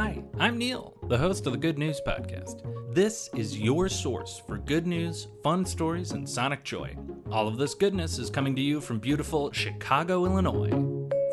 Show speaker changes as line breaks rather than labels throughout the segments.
Hi, I'm Neil, the host of the Good News Podcast. This is your source for good news, fun stories, and sonic joy. All of this goodness is coming to you from beautiful Chicago, Illinois.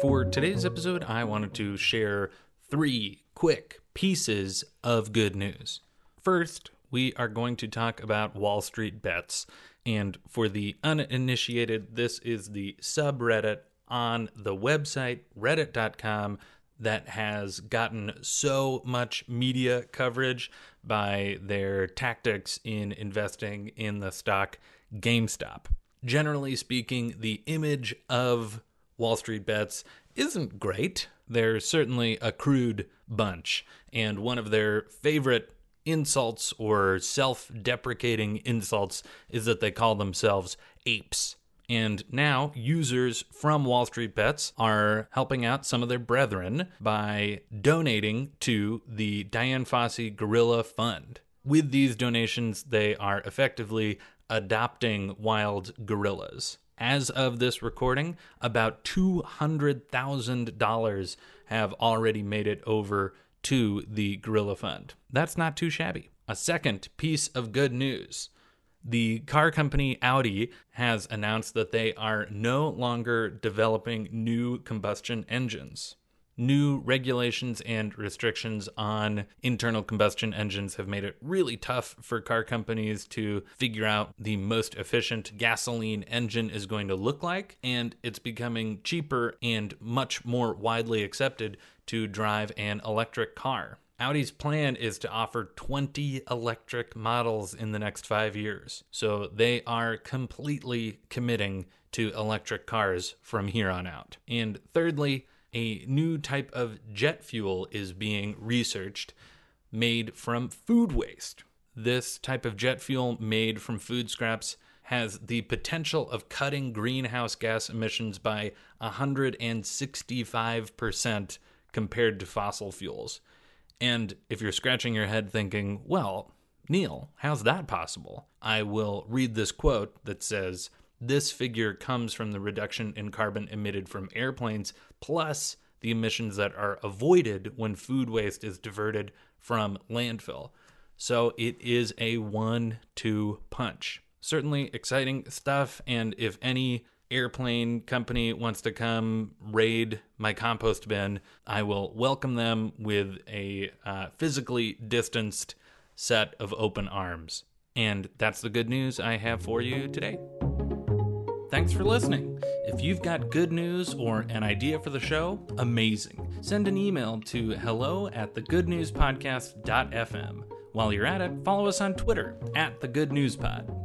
For today's episode, I wanted to share three quick pieces of good news. First, we are going to talk about Wall Street bets. And for the uninitiated, this is the subreddit on the website reddit.com that has gotten so much media coverage by their tactics in investing in the stock GameStop. Generally speaking, the image of Wall Street bets isn't great. They're certainly a crude bunch, and one of their favorite insults or self deprecating insults is that they call themselves apes. And now users from Wall Street Bets are helping out some of their brethren by donating to the Dian Fossey Gorilla Fund. With these donations, they are effectively adopting wild gorillas. As of this recording, about $200,000 have already made it over to the Gorilla Fund. That's not too shabby. A second piece of good news the car company Audi has announced that they are no longer developing new combustion engines. New regulations and restrictions on internal combustion engines have made it really tough for car companies to figure out the most efficient gasoline engine is going to look like, and it's becoming cheaper and much more widely accepted to drive an electric car. Audi's plan is to offer 20 electric models in the next five years. So they are completely committing to electric cars from here on out. And thirdly, a new type of jet fuel is being researched made from food waste. This type of jet fuel made from food scraps has the potential of cutting greenhouse gas emissions by 165% compared to fossil fuels. And if you're scratching your head thinking, well, Neil, how's that possible? I will read this quote that says, This figure comes from the reduction in carbon emitted from airplanes plus the emissions that are avoided when food waste is diverted from landfill. So it is a one two punch. Certainly exciting stuff. And if any airplane company wants to come raid my compost bin, I will welcome them with a uh, physically distanced set of open arms. And that's the good news I have for you today. Thanks for listening. If you've got good news or an idea for the show, amazing. Send an email to hello at thegoodnewspodcast.fm. While you're at it, follow us on Twitter at the Good News Pod.